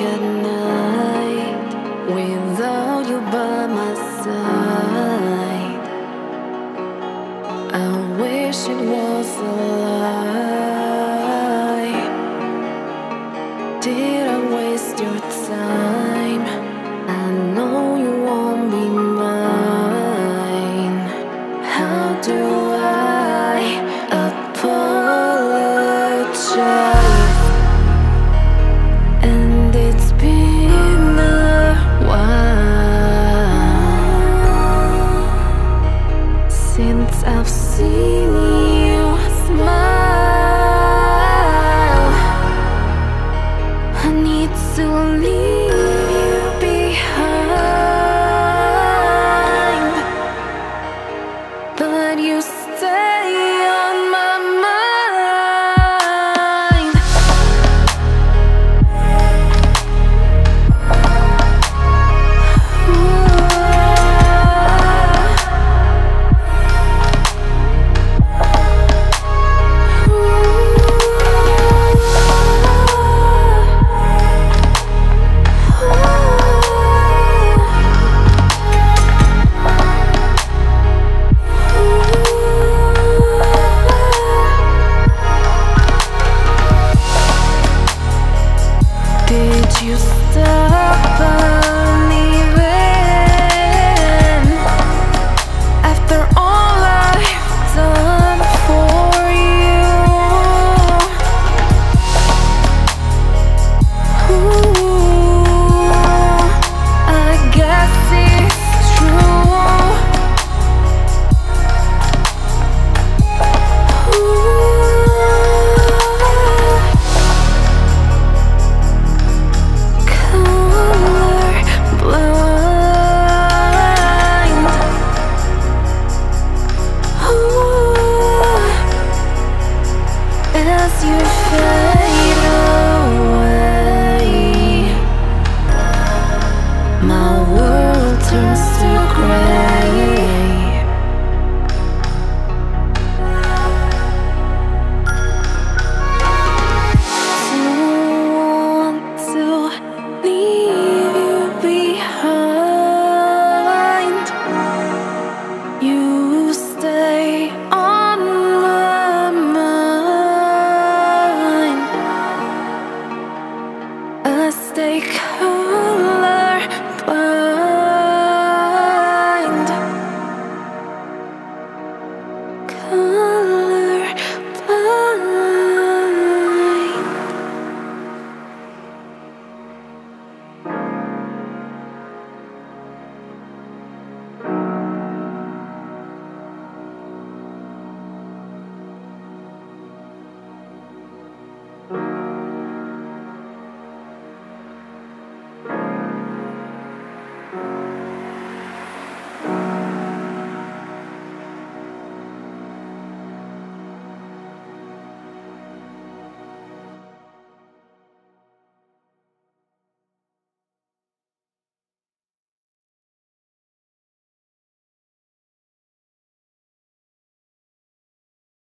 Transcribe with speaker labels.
Speaker 1: at night without you by my side. I wish it was a lie. Since I've seen you smile. I need to leave you behind, but you stay on my stay color blind.